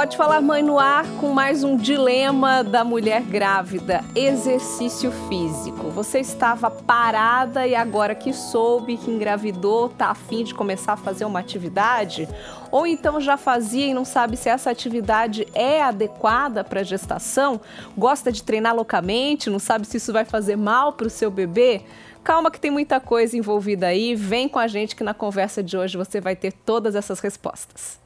Pode falar mãe no ar com mais um dilema da mulher grávida: exercício físico. Você estava parada e agora que soube que engravidou, tá afim de começar a fazer uma atividade? Ou então já fazia e não sabe se essa atividade é adequada para a gestação? Gosta de treinar loucamente, não sabe se isso vai fazer mal para o seu bebê? Calma que tem muita coisa envolvida aí. Vem com a gente que na conversa de hoje você vai ter todas essas respostas.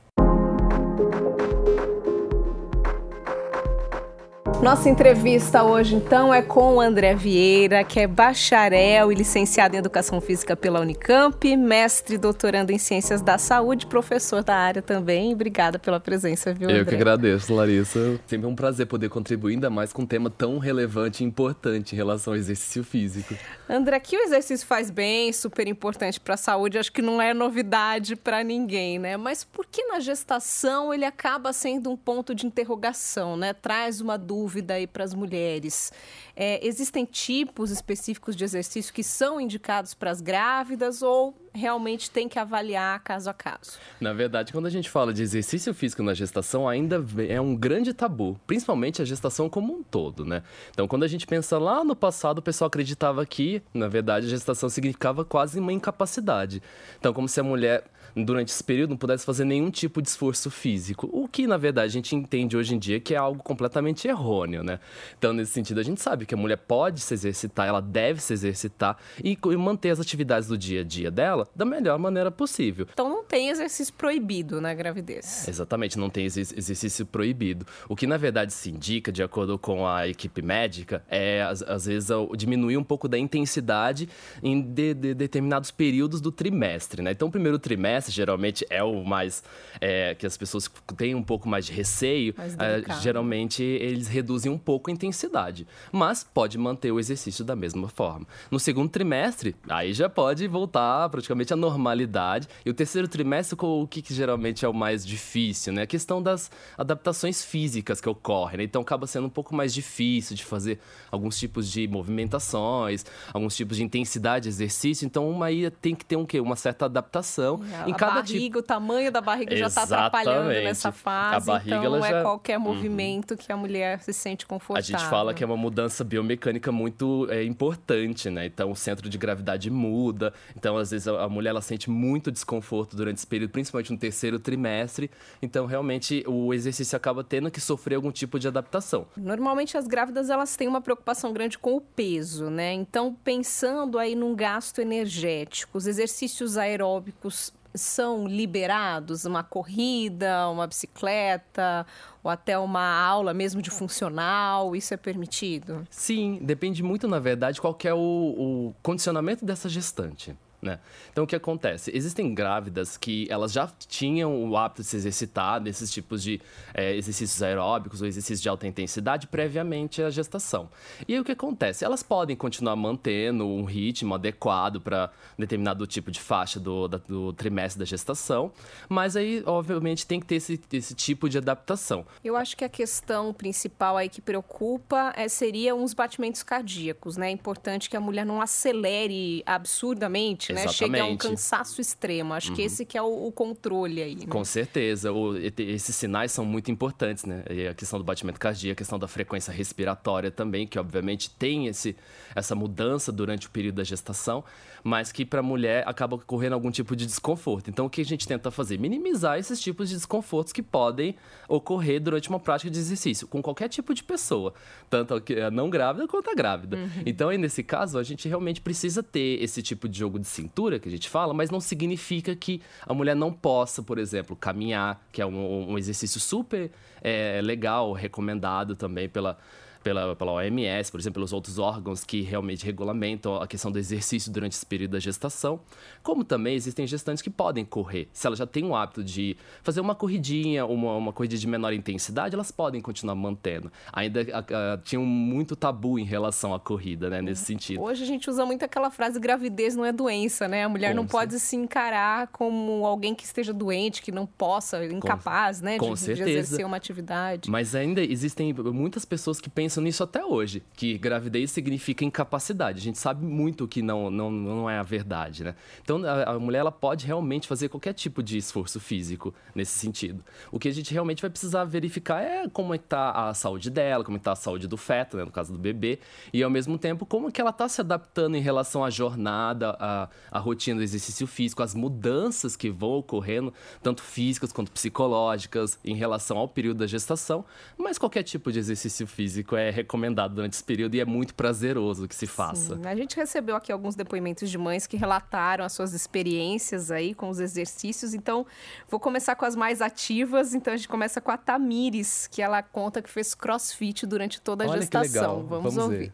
Nossa entrevista hoje, então, é com o André Vieira, que é bacharel e licenciado em Educação Física pela Unicamp, mestre e doutorando em Ciências da Saúde, professor da área também. Obrigada pela presença, viu, André? Eu que agradeço, Larissa. Sempre é um prazer poder contribuir ainda mais com um tema tão relevante e importante em relação ao exercício físico. André, que o exercício faz bem, super importante para a saúde, acho que não é novidade para ninguém, né? Mas por que na gestação ele acaba sendo um ponto de interrogação, né? Traz uma dúvida dúvida aí para as mulheres. É, existem tipos específicos de exercício que são indicados para as grávidas ou realmente tem que avaliar caso a caso? Na verdade, quando a gente fala de exercício físico na gestação, ainda é um grande tabu, principalmente a gestação como um todo, né? Então, quando a gente pensa lá no passado, o pessoal acreditava que, na verdade, a gestação significava quase uma incapacidade. Então, como se a mulher durante esse período não pudesse fazer nenhum tipo de esforço físico, o que na verdade a gente entende hoje em dia que é algo completamente errôneo, né? Então, nesse sentido, a gente sabe que a mulher pode se exercitar, ela deve se exercitar e manter as atividades do dia a dia dela da melhor maneira possível. Então, não tem exercício proibido na gravidez. Exatamente, não tem exercício proibido. O que na verdade se indica, de acordo com a equipe médica, é às, às vezes diminuir um pouco da intensidade em de, de determinados períodos do trimestre, né? Então, o primeiro trimestre geralmente é o mais é, que as pessoas têm um pouco mais de receio, é, geralmente eles reduzem um pouco a intensidade, mas pode manter o exercício da mesma forma. No segundo trimestre, aí já pode voltar praticamente à normalidade. E o terceiro trimestre, o que, que geralmente é o mais difícil, né? A questão das adaptações físicas que ocorrem, né? Então acaba sendo um pouco mais difícil de fazer alguns tipos de movimentações, alguns tipos de intensidade de exercício. Então uma aí tem que ter um quê? Uma certa adaptação. Em cada barriga, tipo... o tamanho da barriga já está atrapalhando nessa fase. A barriga, então não é já... é qualquer uhum. movimento uhum. que a mulher se sente confortável. A gente fala que é uma mudança biomecânica muito é, importante, né? Então o centro de gravidade muda. Então, às vezes, a mulher ela sente muito desconforto durante esse período, principalmente no terceiro trimestre. Então, realmente, o exercício acaba tendo que sofrer algum tipo de adaptação. Normalmente as grávidas elas têm uma preocupação grande com o peso, né? Então, pensando aí num gasto energético, os exercícios aeróbicos são liberados? Uma corrida, uma bicicleta ou até uma aula mesmo de funcional? Isso é permitido? Sim, depende muito, na verdade, qual é o, o condicionamento dessa gestante. Né? Então, o que acontece? Existem grávidas que elas já tinham o hábito de se exercitar nesses tipos de é, exercícios aeróbicos ou exercícios de alta intensidade previamente à gestação. E aí, o que acontece? Elas podem continuar mantendo um ritmo adequado para determinado tipo de faixa do, da, do trimestre da gestação, mas aí, obviamente, tem que ter esse, esse tipo de adaptação. Eu acho que a questão principal aí que preocupa é, seria uns batimentos cardíacos, né? É importante que a mulher não acelere absurdamente, né? Chega a um cansaço extremo. Acho uhum. que esse que é o, o controle aí. Né? Com certeza. O, esses sinais são muito importantes, né? E a questão do batimento cardíaco, a questão da frequência respiratória também, que obviamente tem esse, essa mudança durante o período da gestação, mas que para a mulher acaba ocorrendo algum tipo de desconforto. Então, o que a gente tenta fazer? Minimizar esses tipos de desconfortos que podem ocorrer durante uma prática de exercício, com qualquer tipo de pessoa, tanto a não grávida quanto a grávida. Uhum. Então, aí, nesse caso, a gente realmente precisa ter esse tipo de jogo de cintura que a gente fala, mas não significa que a mulher não possa, por exemplo, caminhar, que é um, um exercício super é, legal, recomendado também pela pela, pela OMS, por exemplo, pelos outros órgãos que realmente regulamentam a questão do exercício durante esse período da gestação, como também existem gestantes que podem correr. Se ela já tem o hábito de fazer uma corridinha, uma, uma corrida de menor intensidade, elas podem continuar mantendo. Ainda a, a, tinha um muito tabu em relação à corrida, né, nesse sentido. Hoje a gente usa muito aquela frase gravidez não é doença, né? A mulher com não pode se encarar como alguém que esteja doente, que não possa, incapaz, com, né, com de, certeza. de exercer uma atividade. Mas ainda existem muitas pessoas que pensam pensam nisso até hoje, que gravidez significa incapacidade. A gente sabe muito que não, não, não é a verdade, né? Então, a, a mulher ela pode realmente fazer qualquer tipo de esforço físico nesse sentido. O que a gente realmente vai precisar verificar é como é que tá a saúde dela, como é que tá a saúde do feto, né, no caso do bebê, e ao mesmo tempo como que ela está se adaptando em relação à jornada, à, à rotina do exercício físico, às mudanças que vão ocorrendo, tanto físicas quanto psicológicas, em relação ao período da gestação, mas qualquer tipo de exercício físico é recomendado durante esse período e é muito prazeroso que se faça. Sim. A gente recebeu aqui alguns depoimentos de mães que relataram as suas experiências aí com os exercícios, então vou começar com as mais ativas, então a gente começa com a Tamires, que ela conta que fez crossfit durante toda a Olha gestação. Vamos, Vamos ouvir. Ver.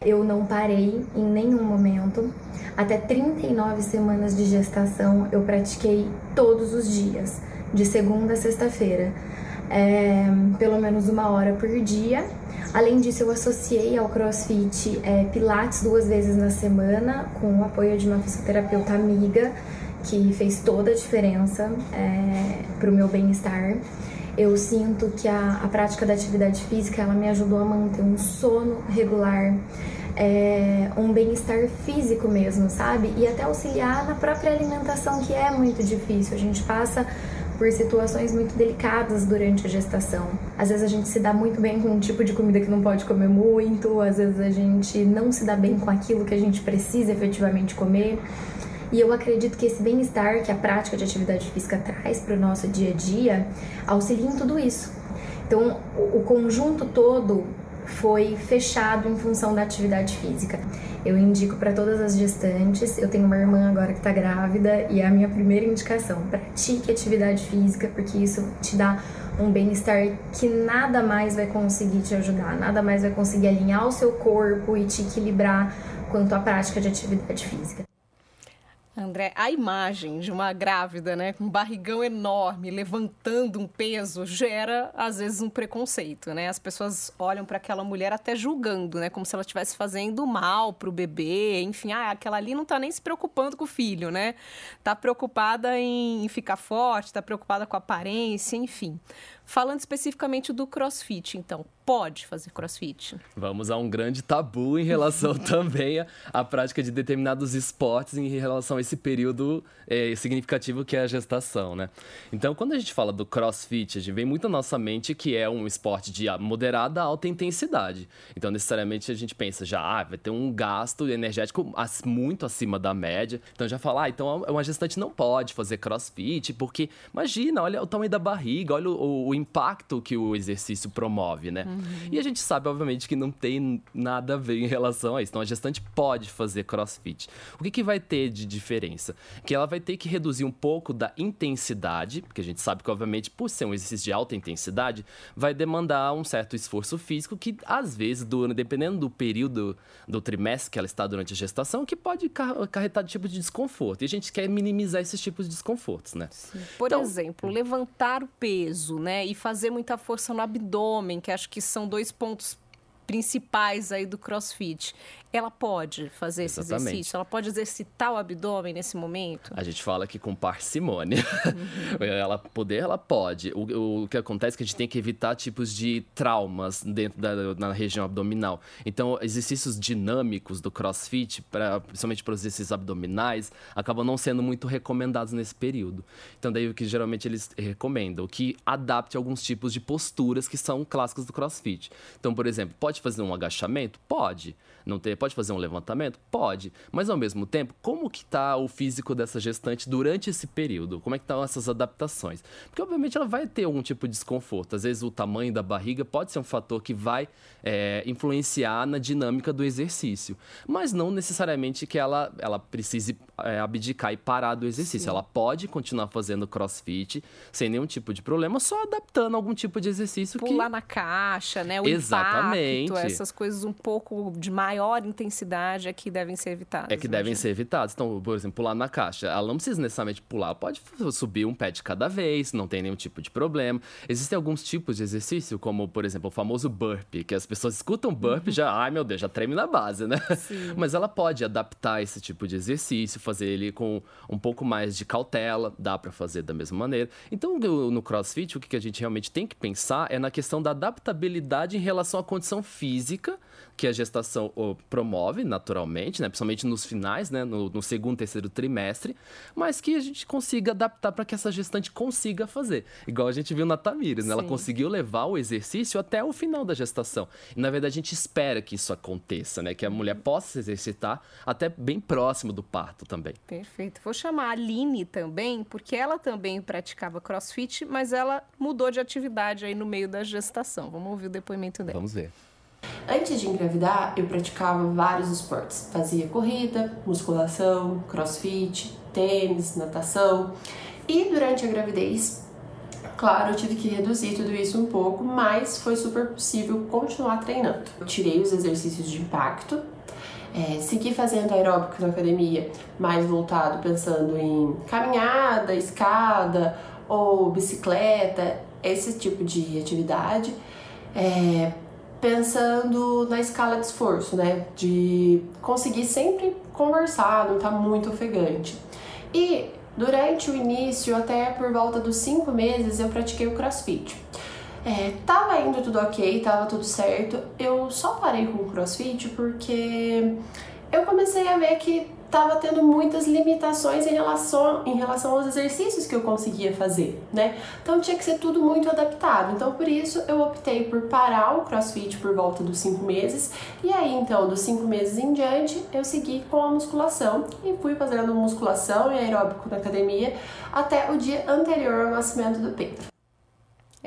Eu não parei em nenhum momento. Até 39 semanas de gestação eu pratiquei todos os dias, de segunda a sexta-feira é, pelo menos uma hora por dia. Além disso, eu associei ao CrossFit é, Pilates duas vezes na semana, com o apoio de uma fisioterapeuta amiga, que fez toda a diferença é, para o meu bem-estar. Eu sinto que a, a prática da atividade física ela me ajudou a manter um sono regular, é, um bem-estar físico mesmo, sabe? E até auxiliar na própria alimentação, que é muito difícil. A gente passa por situações muito delicadas durante a gestação. Às vezes a gente se dá muito bem com um tipo de comida que não pode comer muito, às vezes a gente não se dá bem com aquilo que a gente precisa efetivamente comer. E eu acredito que esse bem-estar que a prática de atividade física traz para o nosso dia a dia auxilia em tudo isso. Então, o conjunto todo foi fechado em função da atividade física. Eu indico para todas as gestantes. Eu tenho uma irmã agora que está grávida e é a minha primeira indicação: pratique atividade física, porque isso te dá um bem-estar que nada mais vai conseguir te ajudar, nada mais vai conseguir alinhar o seu corpo e te equilibrar quanto à prática de atividade física. André, a imagem de uma grávida, né, com um barrigão enorme, levantando um peso, gera às vezes um preconceito, né? As pessoas olham para aquela mulher até julgando, né, como se ela estivesse fazendo mal para o bebê, enfim, ah, aquela ali não está nem se preocupando com o filho, né? Tá preocupada em ficar forte, tá preocupada com a aparência, enfim. Falando especificamente do CrossFit, então, pode fazer CrossFit? Vamos a um grande tabu em relação também à, à, prática de determinados esportes em relação a esse período é, significativo que é a gestação, né? Então, quando a gente fala do CrossFit, a gente vem muito à nossa mente que é um esporte de moderada a alta intensidade. Então, necessariamente a gente pensa já, ah, vai ter um gasto energético muito acima da média. Então, já fala, ah, então uma gestante não pode fazer CrossFit, porque imagina, olha o tamanho da barriga, olha o, o impacto que o exercício promove, né? Uhum. E a gente sabe, obviamente, que não tem nada a ver em relação a isso. Então, a gestante pode fazer crossfit. O que, que vai ter de diferença? Que ela vai ter que reduzir um pouco da intensidade, porque a gente sabe que, obviamente, por ser um exercício de alta intensidade, vai demandar um certo esforço físico que, às vezes, durante, dependendo do período do trimestre que ela está durante a gestação, que pode acarretar tipo de desconforto. E a gente quer minimizar esses tipos de desconfortos, né? Sim. Por então, exemplo, levantar o peso, né? e fazer muita força no abdômen, que acho que são dois pontos principais aí do CrossFit ela pode fazer esse Exatamente. exercício? Ela pode exercitar o abdômen nesse momento? A gente fala que com parcimônia. Uhum. ela poder, ela pode. O, o, que acontece é que a gente tem que evitar tipos de traumas dentro da na região abdominal. Então, exercícios dinâmicos do crossfit, pra, principalmente para os exercícios abdominais, acabam não sendo muito recomendados nesse período. Então, daí o que geralmente eles recomendam, que adapte alguns tipos de posturas que são clássicas do crossfit. Então, por exemplo, pode fazer um agachamento? Pode. Não ter, pode fazer um levantamento? Pode. Mas ao mesmo tempo, como que está o físico dessa gestante durante esse período? Como é que estão essas adaptações? Porque obviamente ela vai ter algum tipo de desconforto. Às vezes o tamanho da barriga pode ser um fator que vai é, influenciar na dinâmica do exercício. Mas não necessariamente que ela, ela precise é, abdicar e parar do exercício. Sim. Ela pode continuar fazendo crossfit sem nenhum tipo de problema, só adaptando algum tipo de exercício Pular que... na caixa, né? O Exatamente. impacto, essas coisas um pouco de maior intensidade é que devem ser evitadas. É que imagina. devem ser evitadas. Então, por exemplo, pular na caixa. Ela não precisa necessariamente pular, pode subir um pé de cada vez, não tem nenhum tipo de problema. Existem alguns tipos de exercício, como, por exemplo, o famoso burpee, que as pessoas escutam burpee uhum. já, ai meu Deus, já treme na base, né? Sim. Mas ela pode adaptar esse tipo de exercício, fazer ele com um pouco mais de cautela, dá para fazer da mesma maneira. Então, no CrossFit, o que a gente realmente tem que pensar é na questão da adaptabilidade em relação à condição física que a gestação promove naturalmente, né? principalmente nos finais, né? no, no segundo, terceiro trimestre, mas que a gente consiga adaptar para que essa gestante consiga fazer. Igual a gente viu na Tamires, né? ela conseguiu levar o exercício até o final da gestação. E na verdade a gente espera que isso aconteça, né? que a mulher possa se exercitar até bem próximo do parto também. Perfeito. Vou chamar a Aline também, porque ela também praticava crossfit, mas ela mudou de atividade aí no meio da gestação. Vamos ouvir o depoimento dela. Vamos ver. Antes de engravidar, eu praticava vários esportes. Fazia corrida, musculação, crossfit, tênis, natação. E durante a gravidez, claro, eu tive que reduzir tudo isso um pouco, mas foi super possível continuar treinando. Eu tirei os exercícios de impacto, é, segui fazendo aeróbico na academia, mais voltado pensando em caminhada, escada ou bicicleta, esse tipo de atividade. É, pensando na escala de esforço, né? De conseguir sempre conversar, não tá muito ofegante. E durante o início, até por volta dos cinco meses, eu pratiquei o crossfit. É, tava indo tudo ok, tava tudo certo. Eu só parei com o crossfit porque eu comecei a ver que estava tendo muitas limitações em relação, em relação aos exercícios que eu conseguia fazer, né? Então tinha que ser tudo muito adaptado. Então por isso eu optei por parar o CrossFit por volta dos cinco meses e aí então dos cinco meses em diante eu segui com a musculação e fui fazendo musculação e aeróbico na academia até o dia anterior ao nascimento do Pedro.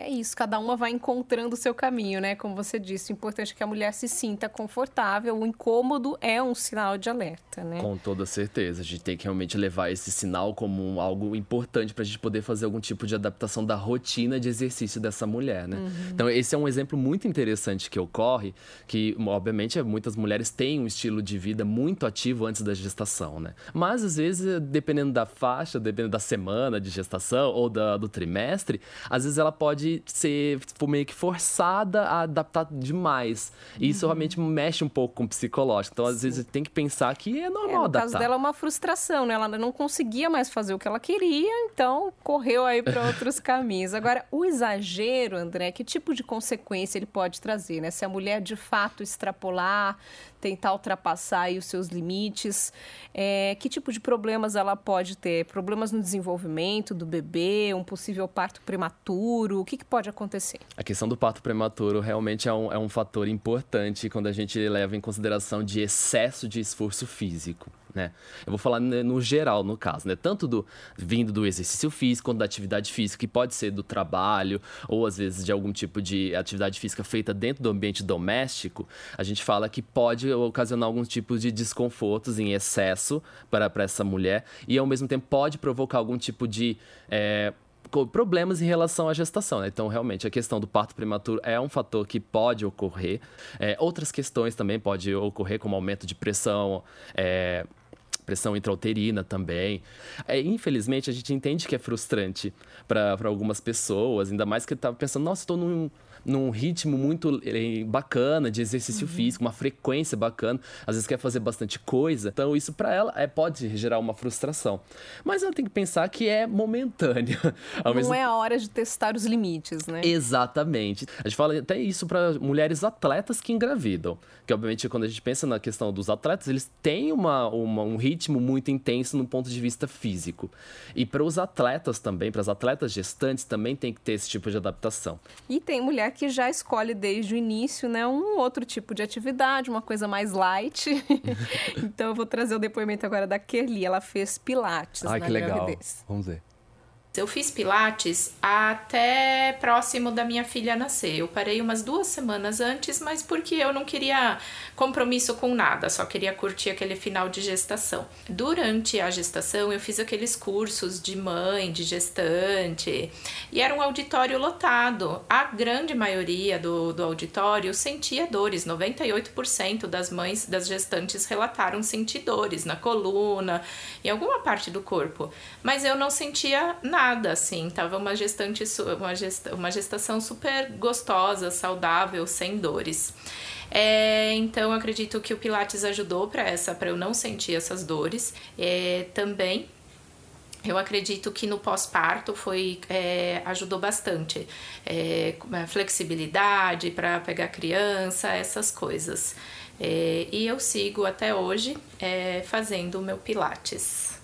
É isso, cada uma vai encontrando o seu caminho, né? Como você disse, o importante é que a mulher se sinta confortável. O incômodo é um sinal de alerta, né? Com toda certeza. A gente tem que realmente levar esse sinal como algo importante para a gente poder fazer algum tipo de adaptação da rotina de exercício dessa mulher, né? Uhum. Então, esse é um exemplo muito interessante que ocorre, que, obviamente, muitas mulheres têm um estilo de vida muito ativo antes da gestação, né? Mas, às vezes, dependendo da faixa, dependendo da semana de gestação ou da, do trimestre, às vezes ela pode ser tipo, meio que forçada a adaptar demais. E isso uhum. realmente mexe um pouco com o psicológico. Então, às Sim. vezes, tem que pensar que é normal é, no adaptar. caso dela é uma frustração, né? Ela não conseguia mais fazer o que ela queria, então correu aí para outros caminhos. Agora, o exagero, André, que tipo de consequência ele pode trazer, né? Se a mulher de fato extrapolar, tentar ultrapassar os seus limites, é, que tipo de problemas ela pode ter? Problemas no desenvolvimento do bebê, um possível parto prematuro? O que, que pode acontecer? A questão do parto prematuro realmente é um, é um fator importante quando a gente leva em consideração de excesso de esforço físico né? Eu vou falar no geral, no caso, né? Tanto do vindo do exercício físico quanto da atividade física, que pode ser do trabalho ou às vezes de algum tipo de atividade física feita dentro do ambiente doméstico, a gente fala que pode ocasionar alguns tipos de desconfortos em excesso para, para essa mulher e ao mesmo tempo pode provocar algum tipo de é, problemas em relação à gestação. Né? Então, realmente, a questão do parto prematuro é um fator que pode ocorrer. É, outras questões também podem ocorrer, como aumento de pressão. É, pressão intrauterina também. É, infelizmente, a gente entende que é frustrante para algumas pessoas, ainda mais que eu tava pensando, nossa, estou num num ritmo muito eh, bacana de exercício uhum. físico, uma frequência bacana, às vezes quer fazer bastante coisa. Então, isso para ela é, pode gerar uma frustração. Mas ela tem que pensar que é momentâneo. Não mesmo... é a hora de testar os limites, né? Exatamente. A gente fala até isso para mulheres atletas que engravidam. Que, obviamente, quando a gente pensa na questão dos atletas, eles têm uma, uma um ritmo muito intenso no ponto de vista físico. E para os atletas também, para as atletas gestantes, também tem que ter esse tipo de adaptação. E tem mulher que já escolhe desde o início, né, um outro tipo de atividade, uma coisa mais light. então eu vou trazer o depoimento agora da Kerli. Ela fez pilates Ai, na que legal. gravidez. Vamos ver. Eu fiz pilates até próximo da minha filha nascer. Eu parei umas duas semanas antes, mas porque eu não queria compromisso com nada, só queria curtir aquele final de gestação. Durante a gestação, eu fiz aqueles cursos de mãe, de gestante, e era um auditório lotado. A grande maioria do, do auditório sentia dores, 98% das mães, das gestantes relataram sentir dores na coluna, em alguma parte do corpo, mas eu não sentia nada assim. Tava uma gestante, uma, uma gestação super gostosa, saudável, sem dores. É, então, acredito que o Pilates ajudou para essa, para eu não sentir essas dores. É, também eu acredito que no pós-parto foi é, ajudou bastante é, flexibilidade para pegar criança essas coisas é, e eu sigo até hoje é, fazendo o meu pilates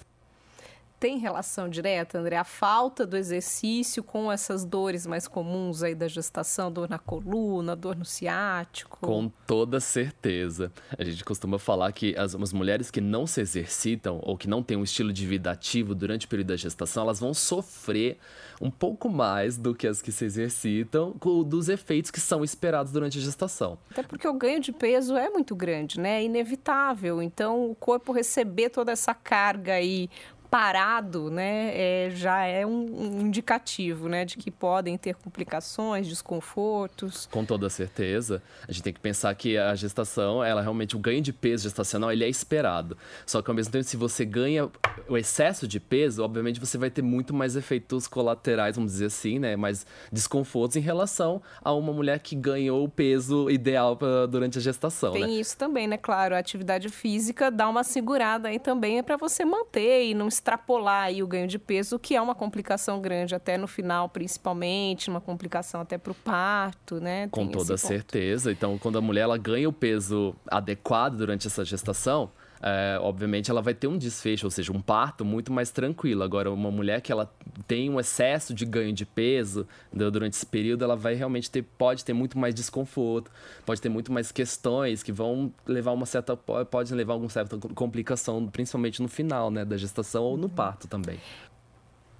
tem relação direta, André, a falta do exercício com essas dores mais comuns aí da gestação, dor na coluna, dor no ciático? Com toda certeza. A gente costuma falar que as, as mulheres que não se exercitam ou que não têm um estilo de vida ativo durante o período da gestação, elas vão sofrer um pouco mais do que as que se exercitam dos efeitos que são esperados durante a gestação. Até porque o ganho de peso é muito grande, né? É inevitável. Então, o corpo receber toda essa carga aí parado, né, é, já é um, um, indicativo, né, de que podem ter complicações, desconfortos. Com toda certeza, a gente tem que pensar que a gestação, ela realmente o ganho de peso gestacional, ele é esperado. Só que ao mesmo tempo, se você ganha o excesso de peso, obviamente você vai ter muito mais efeitos colaterais, vamos dizer assim, né, mais desconfortos em relação a uma mulher que ganhou o peso ideal pra, durante a gestação. Tem né? isso também, né? Claro, a atividade física dá uma segurada aí também é para você manter e não extrapolar aí o ganho de peso, que é uma complicação grande até no final, principalmente, uma complicação até para o parto, né? Com Tem toda certeza. Então, quando a mulher ela ganha o peso adequado durante essa gestação, é, obviamente ela vai ter um desfecho, ou seja, um parto muito mais tranquilo. Agora, uma mulher que ela tem um excesso de ganho de peso durante esse período, ela vai realmente ter, pode ter muito mais desconforto, pode ter muito mais questões que vão levar uma certa, pode levar alguma certa complicação, principalmente no final, né, da gestação ou no parto também.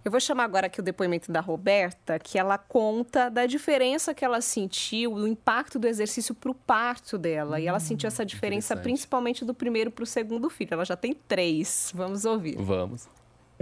Eu vou chamar agora aqui o depoimento da Roberta, que ela conta da diferença que ela sentiu, do impacto do exercício para o parto dela. Hum, e ela hum, sentiu essa diferença principalmente do primeiro para o segundo filho. Ela já tem três. Vamos ouvir. Vamos.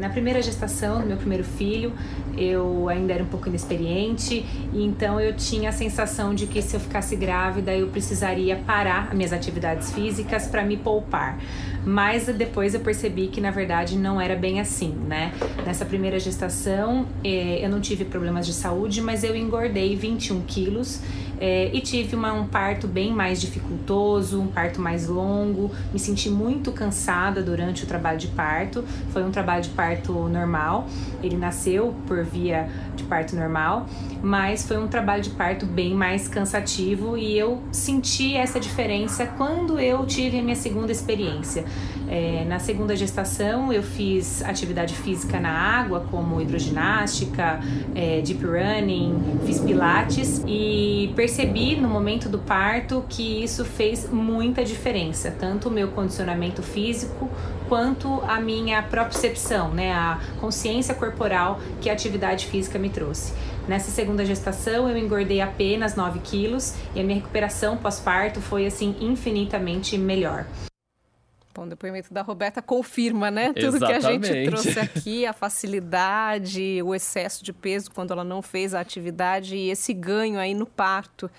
Na primeira gestação do meu primeiro filho, eu ainda era um pouco inexperiente, então eu tinha a sensação de que se eu ficasse grávida eu precisaria parar as minhas atividades físicas para me poupar. Mas depois eu percebi que na verdade não era bem assim, né? Nessa primeira gestação eh, eu não tive problemas de saúde, mas eu engordei 21 quilos é, e tive uma, um parto bem mais dificultoso, um parto mais longo. Me senti muito cansada durante o trabalho de parto. Foi um trabalho de parto normal. Ele nasceu por via de parto normal, mas foi um trabalho de parto bem mais cansativo e eu senti essa diferença quando eu tive a minha segunda experiência. É, na segunda gestação, eu fiz atividade física na água, como hidroginástica, é, deep running, fiz pilates e percebi no momento do parto que isso fez muita diferença, tanto o meu condicionamento físico quanto a minha propriocepção, né, a consciência corporal que a atividade física me trouxe. Nessa segunda gestação, eu engordei apenas 9 quilos e a minha recuperação pós-parto foi assim infinitamente melhor. Bom, o depoimento da Roberta confirma, né? Tudo Exatamente. que a gente trouxe aqui, a facilidade, o excesso de peso quando ela não fez a atividade e esse ganho aí no parto.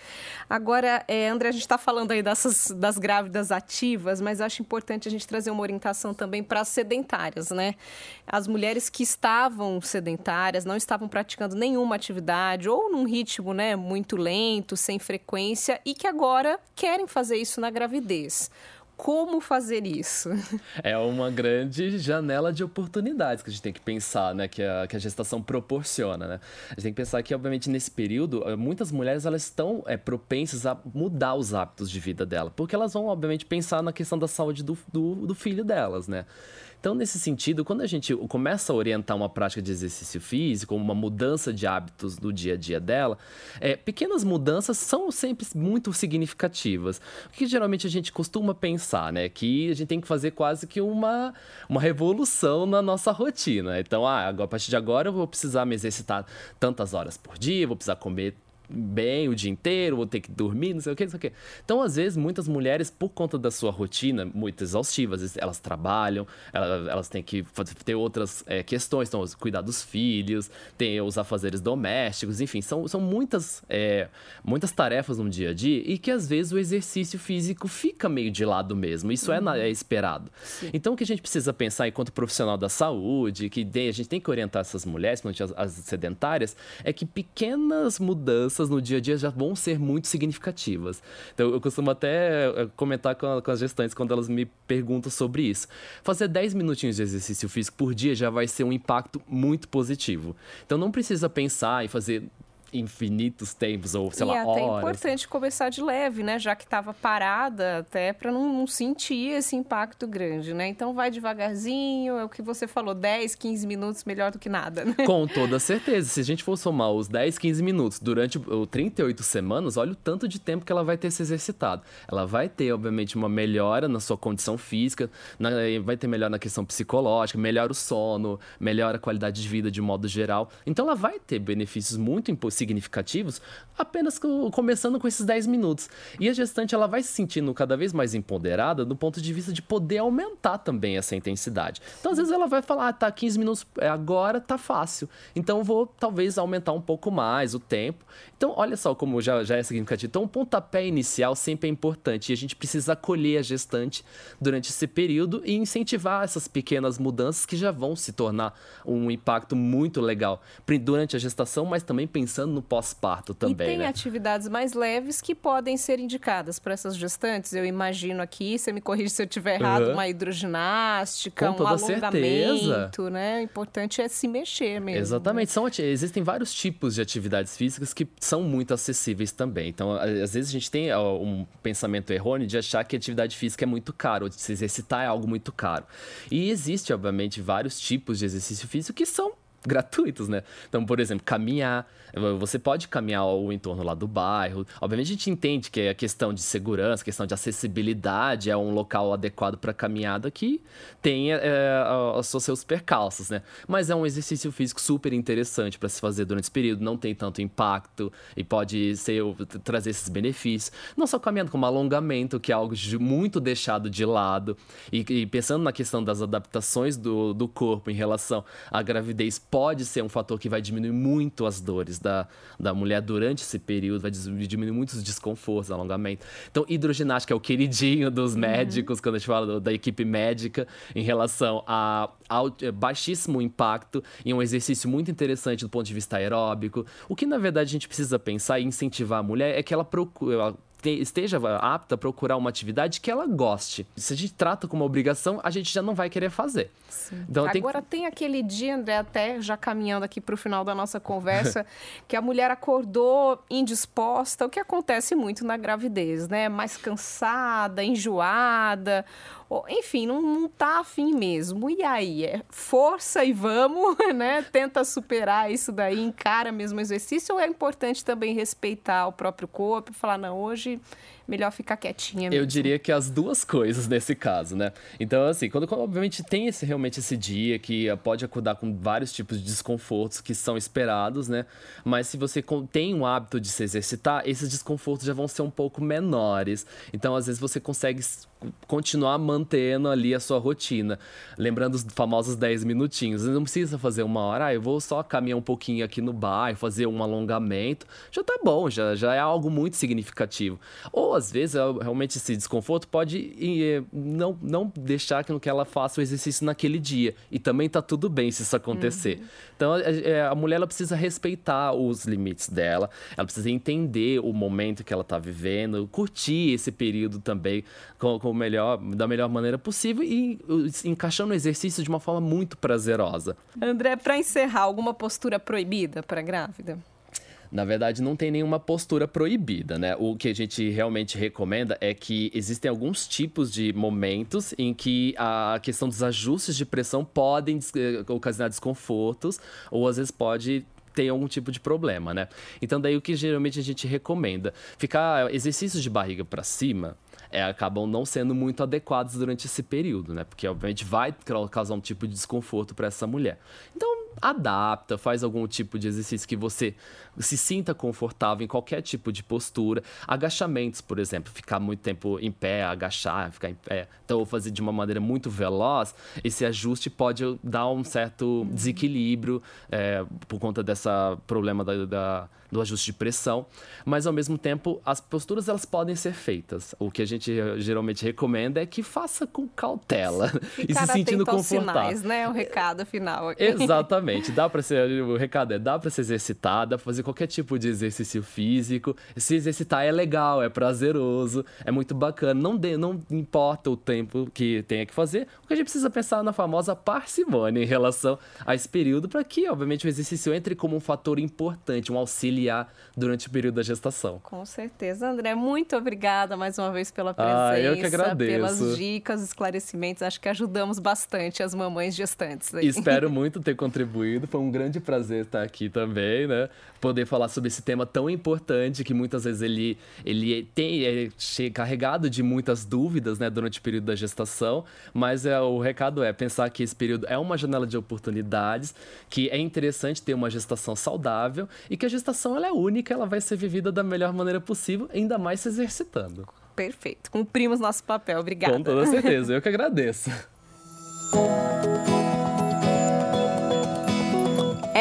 Agora, é, André, a gente está falando aí dessas, das grávidas ativas, mas acho importante a gente trazer uma orientação também para as sedentárias, né? As mulheres que estavam sedentárias, não estavam praticando nenhuma atividade ou num ritmo, né, muito lento, sem frequência e que agora querem fazer isso na gravidez como fazer isso? É uma grande janela de oportunidades que a gente tem que pensar, né? Que a, que a gestação proporciona, né? A gente tem que pensar que, obviamente, nesse período, eh, muitas mulheres elas estão é, propensas a mudar os hábitos de vida dela, porque elas vão, obviamente, pensar na questão da saúde do, do, do filho delas, né? Então, nesse sentido, quando a gente começa a orientar uma prática de exercício físico, uma mudança de hábitos do dia a dia dela, é, pequenas mudanças são sempre muito significativas. O que geralmente a gente costuma pensar, né? Que a gente tem que fazer quase que uma, uma revolução na nossa rotina. Então, ah, a partir de agora eu vou precisar me exercitar tantas horas por dia, vou precisar comer bem o dia inteiro, vou ter que dormir, não sei o que, não sei o que. Então, às vezes, muitas mulheres, por conta da sua rotina muito exaustiva, às vezes elas trabalham, elas, elas têm que ter outras é, questões, então, cuidar dos filhos, tem os afazeres domésticos, enfim, são, são muitas, é, muitas tarefas no dia a dia e que, às vezes, o exercício físico fica meio de lado mesmo. Isso é uhum. é, é, esperado. Sim. Então, o que a gente precisa pensar enquanto profissional da saúde, que a gente tem que orientar essas mulheres, principalmente as, as sedentárias, é que pequenas mudanças mudanças no dia a dia já vão ser muito significativas. Então, eu costumo até eh, comentar com, com as gestantes quando elas me perguntam sobre isso. Fazer 10 minutinhos de exercício físico por dia já vai ser um impacto muito positivo. Então, não precisa pensar em fazer infinitos tempos ou sei e lá é horas. até importante começar de leve, né? Já que estava parada, até para não, não, sentir esse impacto grande, né? Então vai devagarzinho, é o que você falou, 10, 15 minutos melhor do que nada, né? Com toda certeza. Se a gente for somar os 10, 15 minutos durante o 38 semanas, olha o tanto de tempo que ela vai ter se exercitado. Ela vai ter, obviamente, uma melhora na sua condição física, na, vai ter melhor na questão psicológica, melhora o sono, melhora a qualidade de vida de modo geral. Então ela vai ter benefícios muito importantes significativos apenas começando com esses 10 minutos. E a gestante ela vai se sentindo cada vez mais empoderada do ponto de vista de poder aumentar também essa intensidade. Então, às vezes, ela vai falar, ah, tá, 15 minutos é, agora tá fácil. Então, vou talvez aumentar um pouco mais o tempo. Então, olha só como já, já é significativo. Então, o pontapé inicial sempre é importante e a gente precisa acolher a gestante durante esse período e incentivar essas pequenas mudanças que já vão se tornar um impacto muito legal durante a gestação, mas também pensando no pós-parto também. E tem né? atividades mais leves que podem ser indicadas para essas gestantes. Eu imagino aqui, você me corrige se eu estiver errado, uhum. uma hidroginástica, Com um alongamento, certeza. né? O importante é se mexer mesmo. Exatamente. Né? São, existem vários tipos de atividades físicas que são muito acessíveis também. Então, às vezes a gente tem um pensamento errôneo de achar que atividade física é muito caro, ou de se exercitar é algo muito caro. E existe, obviamente, vários tipos de exercício físico que são gratuitos, né? Então, por exemplo, caminhar. Você pode caminhar o entorno lá do bairro. Obviamente, a gente entende que a questão de segurança, questão de acessibilidade é um local adequado para caminhada que tem é, os seus percalços, né? Mas é um exercício físico super interessante para se fazer durante esse período. Não tem tanto impacto e pode ser, trazer esses benefícios. Não só caminhando, como alongamento, que é algo muito deixado de lado. E, e pensando na questão das adaptações do, do corpo em relação à gravidez pode ser um fator que vai diminuir muito as dores da, da mulher durante esse período, vai diminuir muitos desconfortos, alongamento. Então, hidroginástica é o queridinho dos uhum. médicos, quando a gente fala do, da equipe médica, em relação a, a, é, baixíssimo impacto e um exercício muito interessante do ponto de vista aeróbico. O que, na verdade, a gente precisa pensar e incentivar a mulher é que ela procure esteja apta a procurar uma atividade que ela goste. Se a gente trata como uma obrigação, a gente já não vai querer fazer. Então, Agora tem... tem... aquele dia, André, até já caminhando aqui para o final da nossa conversa, que a mulher acordou indisposta, o que acontece muito na gravidez, né? Mais cansada, enjoada, enfim, não, não tá afim mesmo. E aí, é força e vamos, né? Tenta superar isso daí, encara mesmo o exercício, ou é importante também respeitar o próprio corpo falar, não, hoje melhor ficar quietinha mesmo. Eu diria que as duas coisas nesse caso, né? Então, assim, quando, quando obviamente tem esse, realmente esse dia que pode acordar com vários tipos de desconfortos que são esperados, né? Mas se você tem um hábito de se exercitar, esses desconfortos já vão ser um pouco menores. Então, às vezes, você consegue continuar mantendo ali a sua rotina. Lembrando os famosos 10 minutinhos. Você não precisa fazer uma hora, ah, eu vou só caminhar um pouquinho aqui no bairro, fazer um alongamento. Já tá bom, já, já é algo muito significativo. Ou às vezes, realmente esse desconforto pode não, não deixar que ela faça o exercício naquele dia. E também tá tudo bem se isso acontecer. Uhum. Então, é, a mulher ela precisa respeitar os limites dela, ela precisa entender o momento que ela tá vivendo, curtir esse período também com, com melhor, da melhor maneira possível e encaixando o exercício de uma forma muito prazerosa. André, para encerrar, alguma postura proibida para grávida? Na verdade, não tem nenhuma postura proibida, né? O que a gente realmente recomenda é que existem alguns tipos de momentos em que a questão dos ajustes de pressão podem eh, ocasionar desconfortos ou às vezes pode ter algum tipo de problema, né? Então daí o que geralmente a gente recomenda, ficar exercícios de barriga para cima, é, acabam não sendo muito adequados durante esse período, né? Porque obviamente vai causar um tipo de desconforto para essa mulher. Então adapta, faz algum tipo de exercício que você se sinta confortável em qualquer tipo de postura. Agachamentos, por exemplo, ficar muito tempo em pé, agachar, ficar em pé, então fazer de uma maneira muito veloz, esse ajuste pode dar um certo desequilíbrio é, por conta dessa problema da, da, do ajuste de pressão. Mas ao mesmo tempo, as posturas elas podem ser feitas. O que a gente geralmente recomenda é que faça com cautela Ficar e se sentindo confortável. Sinais, né? O recado final aqui. Exatamente. Dá para ser, o recado é, dá para se exercitar, dá para fazer qualquer tipo de exercício físico. Se exercitar é legal, é prazeroso, é muito bacana. Não, de, não importa o tempo que tenha que fazer, o que a gente precisa pensar na famosa parcimônia em relação a esse período, para que, obviamente, o exercício entre como um fator importante, um auxiliar durante o período da gestação. Com certeza, André. Muito obrigada mais uma vez pela presença, ah, eu que agradeço. pelas dicas, esclarecimentos. Acho que ajudamos bastante as mamães gestantes. Aí. Espero muito ter contribuído. Foi um grande prazer estar aqui também, né? Poder falar sobre esse tema tão importante que muitas vezes ele, ele tem é carregado de muitas dúvidas, né, durante o período da gestação. Mas é, o recado é pensar que esse período é uma janela de oportunidades, que é interessante ter uma gestação saudável e que a gestação ela é única, ela vai ser vivida da melhor maneira possível, ainda mais se exercitando. Perfeito. Cumprimos nosso papel. Obrigada. Com toda certeza. Eu que agradeço.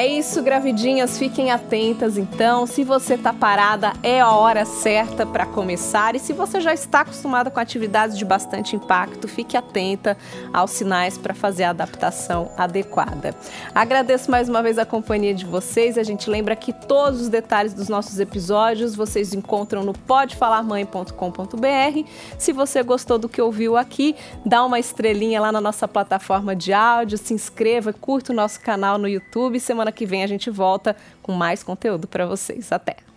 É isso, gravidinhas, fiquem atentas então. Se você tá parada, é a hora certa para começar. E se você já está acostumada com atividades de bastante impacto, fique atenta aos sinais para fazer a adaptação adequada. Agradeço mais uma vez a companhia de vocês. A gente lembra que todos os detalhes dos nossos episódios vocês encontram no podefalarmãe.com.br. Se você gostou do que ouviu aqui, dá uma estrelinha lá na nossa plataforma de áudio, se inscreva, curta o nosso canal no YouTube. Semana que vem a gente volta com mais conteúdo para vocês. Até!